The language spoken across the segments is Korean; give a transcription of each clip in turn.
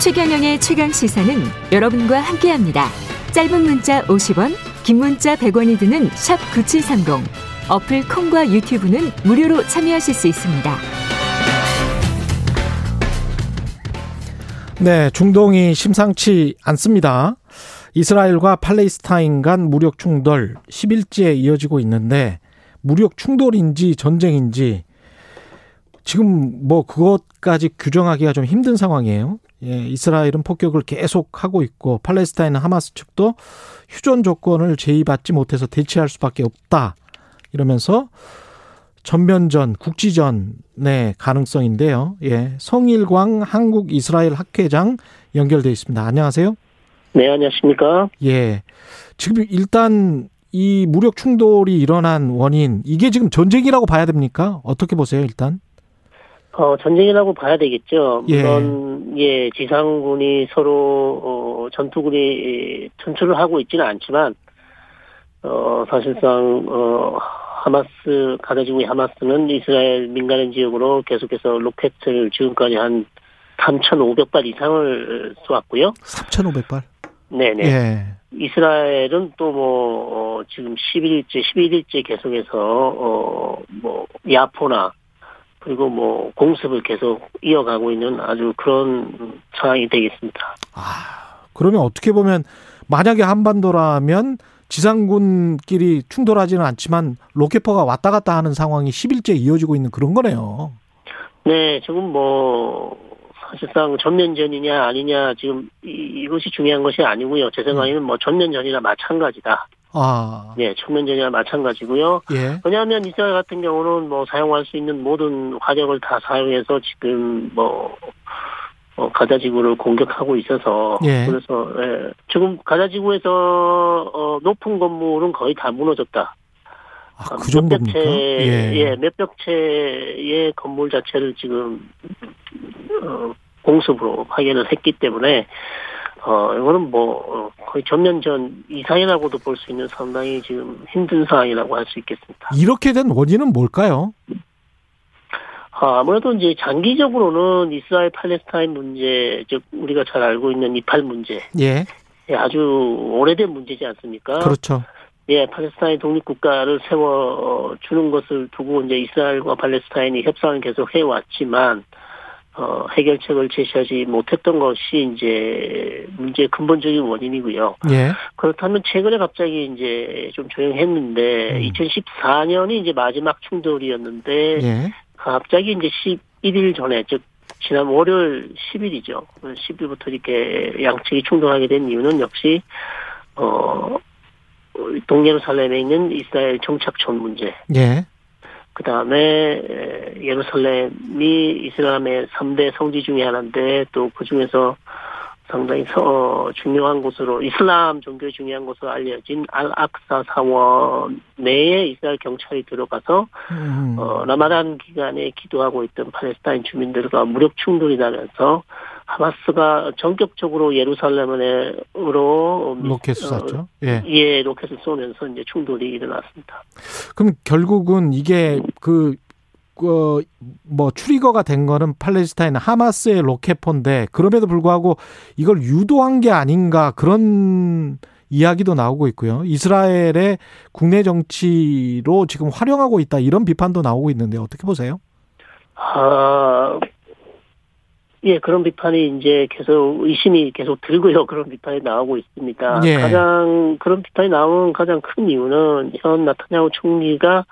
최경영의 최강 시사는 여러분과 함께합니다. 짧은 문자 50원, 긴 문자 100원이 드는 샵 9730. 어플 콩과 유튜브는 무료로 참여하실 수 있습니다. 네, 중동이 심상치 않습니다. 이스라엘과 팔레스타인 간 무력 충돌 10일째 이어지고 있는데 무력 충돌인지 전쟁인지 지금 뭐 그것까지 규정하기가 좀 힘든 상황이에요. 예, 이스라엘은 폭격을 계속 하고 있고 팔레스타인은 하마스 측도 휴전 조건을 제의받지 못해서 대치할 수밖에 없다. 이러면서 전면전, 국지전의 가능성인데요. 예, 성일광 한국 이스라엘 학회장 연결돼 있습니다. 안녕하세요. 네, 안녕하십니까? 예. 지금 일단 이 무력 충돌이 일어난 원인 이게 지금 전쟁이라고 봐야 됩니까? 어떻게 보세요, 일단? 어, 전쟁이라고 봐야 되겠죠. 예. 물론, 예, 지상군이 서로, 어, 전투군이 전투를 하고 있지는 않지만, 어, 사실상, 어, 하마스, 가자 지구의 하마스는 이스라엘 민간인 지역으로 계속해서 로켓을 지금까지 한 3,500발 이상을 쏘았고요. 3,500발? 네네. 예. 이스라엘은 또 뭐, 어, 지금 11일째, 11일째 계속해서, 어, 뭐, 야포나, 그리고 뭐, 공습을 계속 이어가고 있는 아주 그런 상황이 되겠습니다. 아, 그러면 어떻게 보면 만약에 한반도라면 지상군끼리 충돌하지는 않지만 로켓포가 왔다 갔다 하는 상황이 10일째 이어지고 있는 그런 거네요. 네, 지금 뭐, 사실상 전면전이냐 아니냐 지금 이, 이것이 중요한 것이 아니고요. 제 생각에는 뭐 전면전이나 마찬가지다. 아, 네, 전면전이나 마찬가지고요. 예. 왜냐하면 이스라엘 같은 경우는 뭐 사용할 수 있는 모든 화력을 다 사용해서 지금 뭐 어, 가자지구를 공격하고 있어서 예. 그래서 예, 지금 가자지구에서 어, 높은 건물은 거의 다 무너졌다. 아, 그 정도입니까? 예, 예, 몇백 채의 건물 자체를 지금 어, 공습으로 확인을 했기 때문에 어 이거는 뭐 어, 거의 전면전 이상이라고도 볼 수 있는 상당히 지금 힘든 상황이라고 할 수 있겠습니다. 이렇게 된 원인은 뭘까요? 아, 아무래도 이제 장기적으로는 이스라엘 팔레스타인 문제, 즉 우리가 잘 알고 있는 이팔 문제, 예. 예, 아주 오래된 문제지 않습니까? 그렇죠. 예, 팔레스타인 독립 국가를 세워 주는 것을 두고 이제 이스라엘과 팔레스타인이 협상을 계속 해 왔지만 어, 해결책을 제시하지 못했던 것이 이제 문제의 근본적인 원인이고요. 예. 그렇다면 최근에 갑자기 이제 좀 조용했는데 음. 2014년이 이제 마지막 충돌이었는데 예. 갑자기 이제 11일 전에 즉 지난 월요일 10일이죠. 10일부터 이렇게 양측이 충돌하게 된 이유는 역시 어 동예루살렘에 있는 이스라엘 정착촌 문제. 예. 그 다음에 예루살렘이 이슬람의 3대 성지 중의 하나인데 또 그 중에서 상당히 서, 중요한 곳으로 이슬람 종교의 중요한 곳으로 알려진 알 악사 사원 내에 이스라엘 경찰이 들어가서 음. 어, 라마단 기간에 기도하고 있던 팔레스타인 주민들과 무력 충돌이 나면서 하마스가 전격적으로 예루살렘으로 로켓 쐈죠. 예. 예, 로켓을 쏘면서 이제 충돌이 일어났습니다. 그럼 결국은 이게 그, 그, 뭐, 추리거가 된 거는 팔레스타인 하마스의 로켓포인데, 그럼에도 불구하고 이걸 유도한 게 아닌가, 그런 이야기도 나오고 있고요. 이스라엘의 국내 정치로 지금 활용하고 있다, 이런 비판도 나오고 있는데, 어떻게 보세요? 아, 예, 그런 비판이 이제 계속 의심이 계속 들고요. 그런 비판이 나오고 있습니다. 예. 가장 그런 비판이 나오는 가장 큰 이유는 현 나타냐후 총리가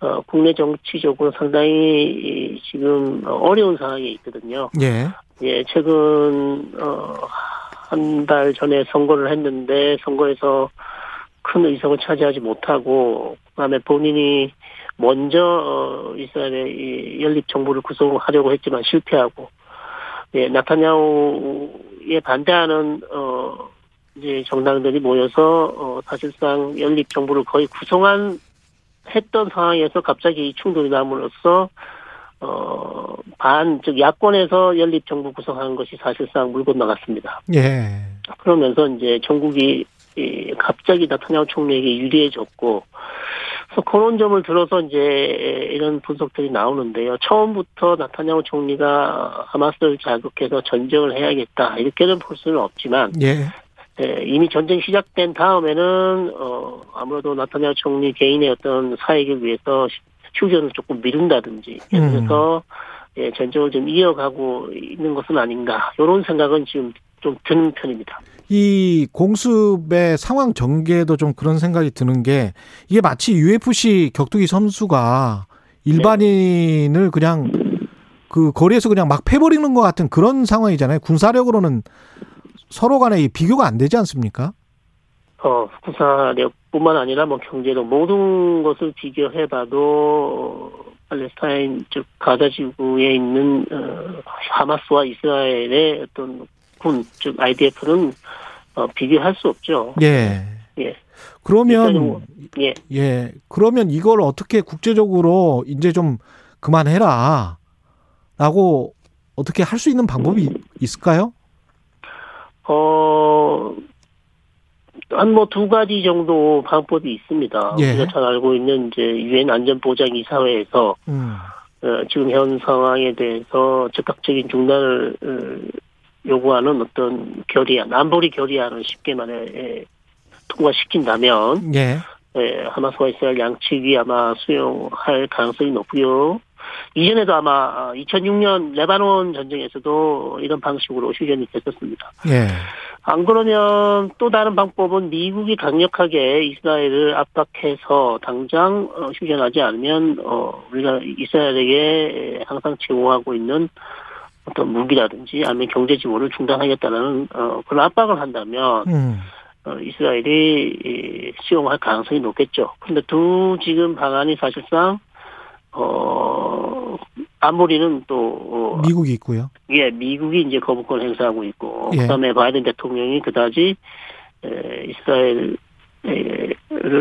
어, 국내 정치적으로 상당히 이, 지금 어려운 상황에 있거든요. 예. 예, 최근 어, 한 달 전에 선거를 했는데 선거에서 큰 의석을 차지하지 못하고 그다음에 본인이 먼저 어, 이스라엘의 이 연립 정부를 구성하려고 했지만 실패하고 예, 나타냐후에 반대하는 어 이제 정당들이 모여서 어 사실상 연립 정부를 거의 구성한 했던 상황에서 갑자기 이 충돌이 남으로써 어 반 즉 야권에서 연립 정부 구성하는 것이 사실상 물 건너갔습니다. 예. 그러면서 이제 전국이 이 갑자기 나타냐후 총리에게 유리해졌고 그래서 그런 점을 들어서 이제 이런 분석들이 나오는데요. 처음부터 나타냐후 총리가 하마스를 자극해서 전쟁을 해야겠다 이렇게는 볼 수는 없지만 예. 예, 이미 전쟁 시작된 다음에는 어 아무래도 나타냐후 총리 개인의 어떤 사익을 위해서 휴전을 조금 미룬다든지 그래서 예, 전쟁을 좀 이어가고 있는 것은 아닌가 이런 생각은 지금 좀 드는 편입니다. 이 공습의 상황 전개도 좀 그런 생각이 드는 게 이게 마치 UFC 격투기 선수가 일반인을 그냥 그 거리에서 그냥 막 패버리는 것 같은 그런 상황이잖아요. 군사력으로는 서로 간에 비교가 안 되지 않습니까? 어, 군사력뿐만 아니라 뭐 경제도 모든 것을 비교해봐도 팔레스타인 즉 가자 지구에 있는 어, 하마스와 이스라엘의 어떤 군즉 IDF는 어, 비교할 수 없죠. 예. 예. 그러면 예. 예. 그러면 이걸 어떻게 국제적으로 이제 좀 그만해라. 라고 어떻게 할 수 있는 방법이 있을까요? 어, 한 뭐 두 가지 정도 방법이 있습니다. 예. 우리가 잘 알고 있는 이제 유엔 안전보장이사회에서 음. 어, 지금 현 상황에 대해서 즉각적인 중단을 어, 요구하는 어떤 결의안, 안보리 결의안을 쉽게 말해 예, 통과시킨다면 예. 예, 하마스와 이스라엘 양측이 아마 수용할 가능성이 높고요. 이전에도 아마 2006년 레바논 전쟁에서도 이런 방식으로 휴전이 됐었습니다. 예. 안 그러면 또 다른 방법은 미국이 강력하게 이스라엘을 압박해서 당장 어, 휴전하지 않으면 어, 우리가 이스라엘에게 항상 제공하고 있는 어떤 무기라든지 아니면 경제 지원을 중단하겠다는 어, 그런 압박을 한다면 음. 어, 이스라엘이 이, 수용할 가능성이 높겠죠. 그런데 두 지금 방안이 사실상 어 안보리는 또 어, 미국이 있고요. 예, 미국이 이제 거부권 행사하고 있고, 예. 그 다음에 바이든 대통령이 그다지, 에, 이스라엘을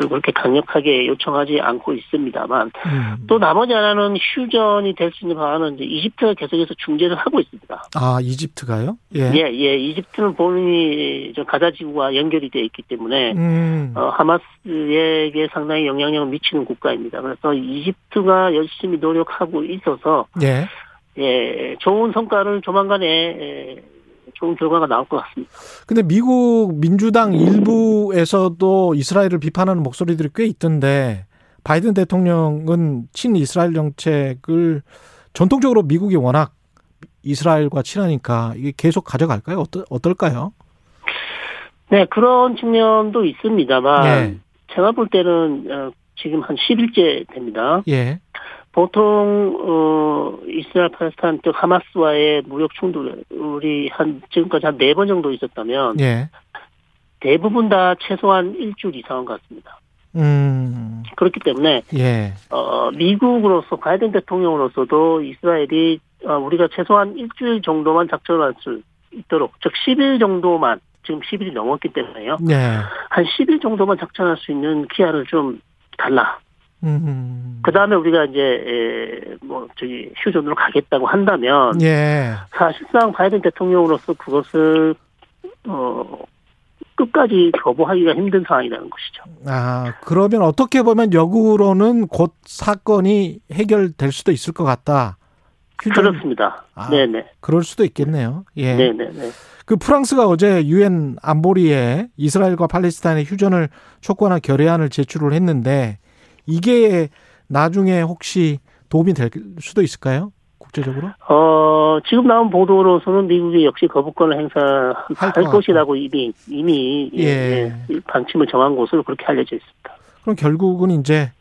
그렇게 강력하게 요청하지 않고 있습니다만, 음. 또 나머지 하나는 휴전이 될 수 있는 방안은 이제 이집트가 계속해서 중재를 하고 있습니다. 아, 이집트가요? 예. 예, 예, 이집트는 본인이 저 가자 지구와 연결이 되어 있기 때문에, 음. 어, 하마스에게 상당히 영향력을 미치는 국가입니다. 그래서 이집트가 열심히 노력하고 있어서, 예. 예, 좋은 성과를 조만간에 예, 좋은 결과가 나올 것 같습니다. 근데 미국 민주당 일부에서도 이스라엘을 비판하는 목소리들이 꽤 있던데 바이든 대통령은 친 이스라엘 정책을 전통적으로 미국이 워낙 이스라엘과 친하니까 이게 계속 가져갈까요? 어떠, 어떨까요? 네, 그런 측면도 있습니다만 예. 제가 볼 때는 어, 지금 한 10일째 됩니다. 예. 보통 어, 이스라엘 팔레스타인 쪽 하마스와의 무력 충돌이 한 지금까지 한 네 번 정도 있었다면 예. 대부분 다 최소한 일주일 이상은 같습니다. 음. 그렇기 때문에 예. 어, 미국으로서 바이든 대통령으로서도 이스라엘이 어, 우리가 최소한 일주일 정도만 작전할 수 있도록 즉 10일 정도만 지금 10일이 넘었기 때문에요. 예. 한 10일 정도만 작전할 수 있는 기한을 좀 달라. 음. 그 다음에 우리가 이제 에, 뭐 저기 휴전으로 가겠다고 한다면 예. 사실상 바이든 대통령으로서 그것을 어 끝까지 거부하기가 힘든 상황이라는 것이죠. 아, 그러면 어떻게 보면 역으로는 곧 사건이 해결될 수도 있을 것 같다. 휴전 그렇습니다. 아. 네네. 그럴 수도 있겠네요. 예. 네네네. 그 프랑스가 어제 유엔 안보리에 이스라엘과 팔레스타인의 휴전을 촉구하는 결의안을 제출을 했는데 이게 나중에 혹시 도움이 될 수도 있을까요? 국제적으로? 어, 지금 나온 보도로서는 미국이 역시 거부권을 할 행사할 것 것이라고 이미, 이미, 예. 예. 예, 방침을 정한 것으로 그렇게 알려져 있습니다. 그럼 결국은 이제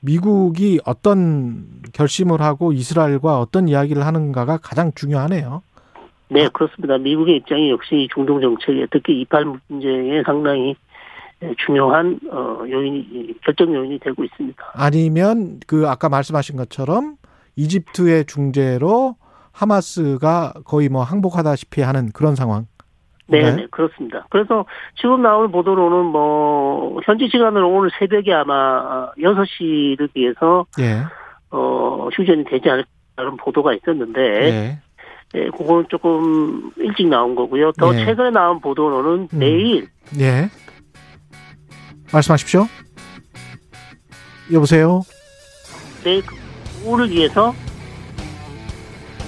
미국이 어떤 결심을 하고 이스라엘과 어떤 이야기를 하는가가 가장 중요하네요. 네, 그렇습니다. 미국의 입장이 역시 중동 정책에 특히 이팔 문제에 상당히 예, 중요한, 어, 요인이, 결정 요인이 되고 있습니다. 아니면 그 아까 말씀하신 것처럼 이집트의 중재로 하마스가 거의 뭐 항복하다시피 하는 그런 상황. 네, 네. 네, 그렇습니다. 그래서 지금 나오는 보도로는 뭐, 현지 시간으로 오늘 새벽에 아마 6시를 위해서, 예. 어, 휴전이 되지 않을까라는 보도가 있었는데, 예. 예, 그거는 조금 일찍 나온 거고요. 더 예. 최근에 나온 보도로는 음. 내일, 예. 말씀하십시오. 여보세요. 내일 오를 위해서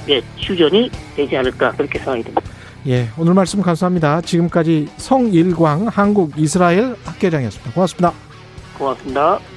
예 휴전이 되지 않을까 그렇게 생각이 듭니다. 예, 오늘 말씀 감사합니다. 지금까지 성일광 한국 이스라엘 학계장이었습니다. 고맙습니다. 고맙습니다.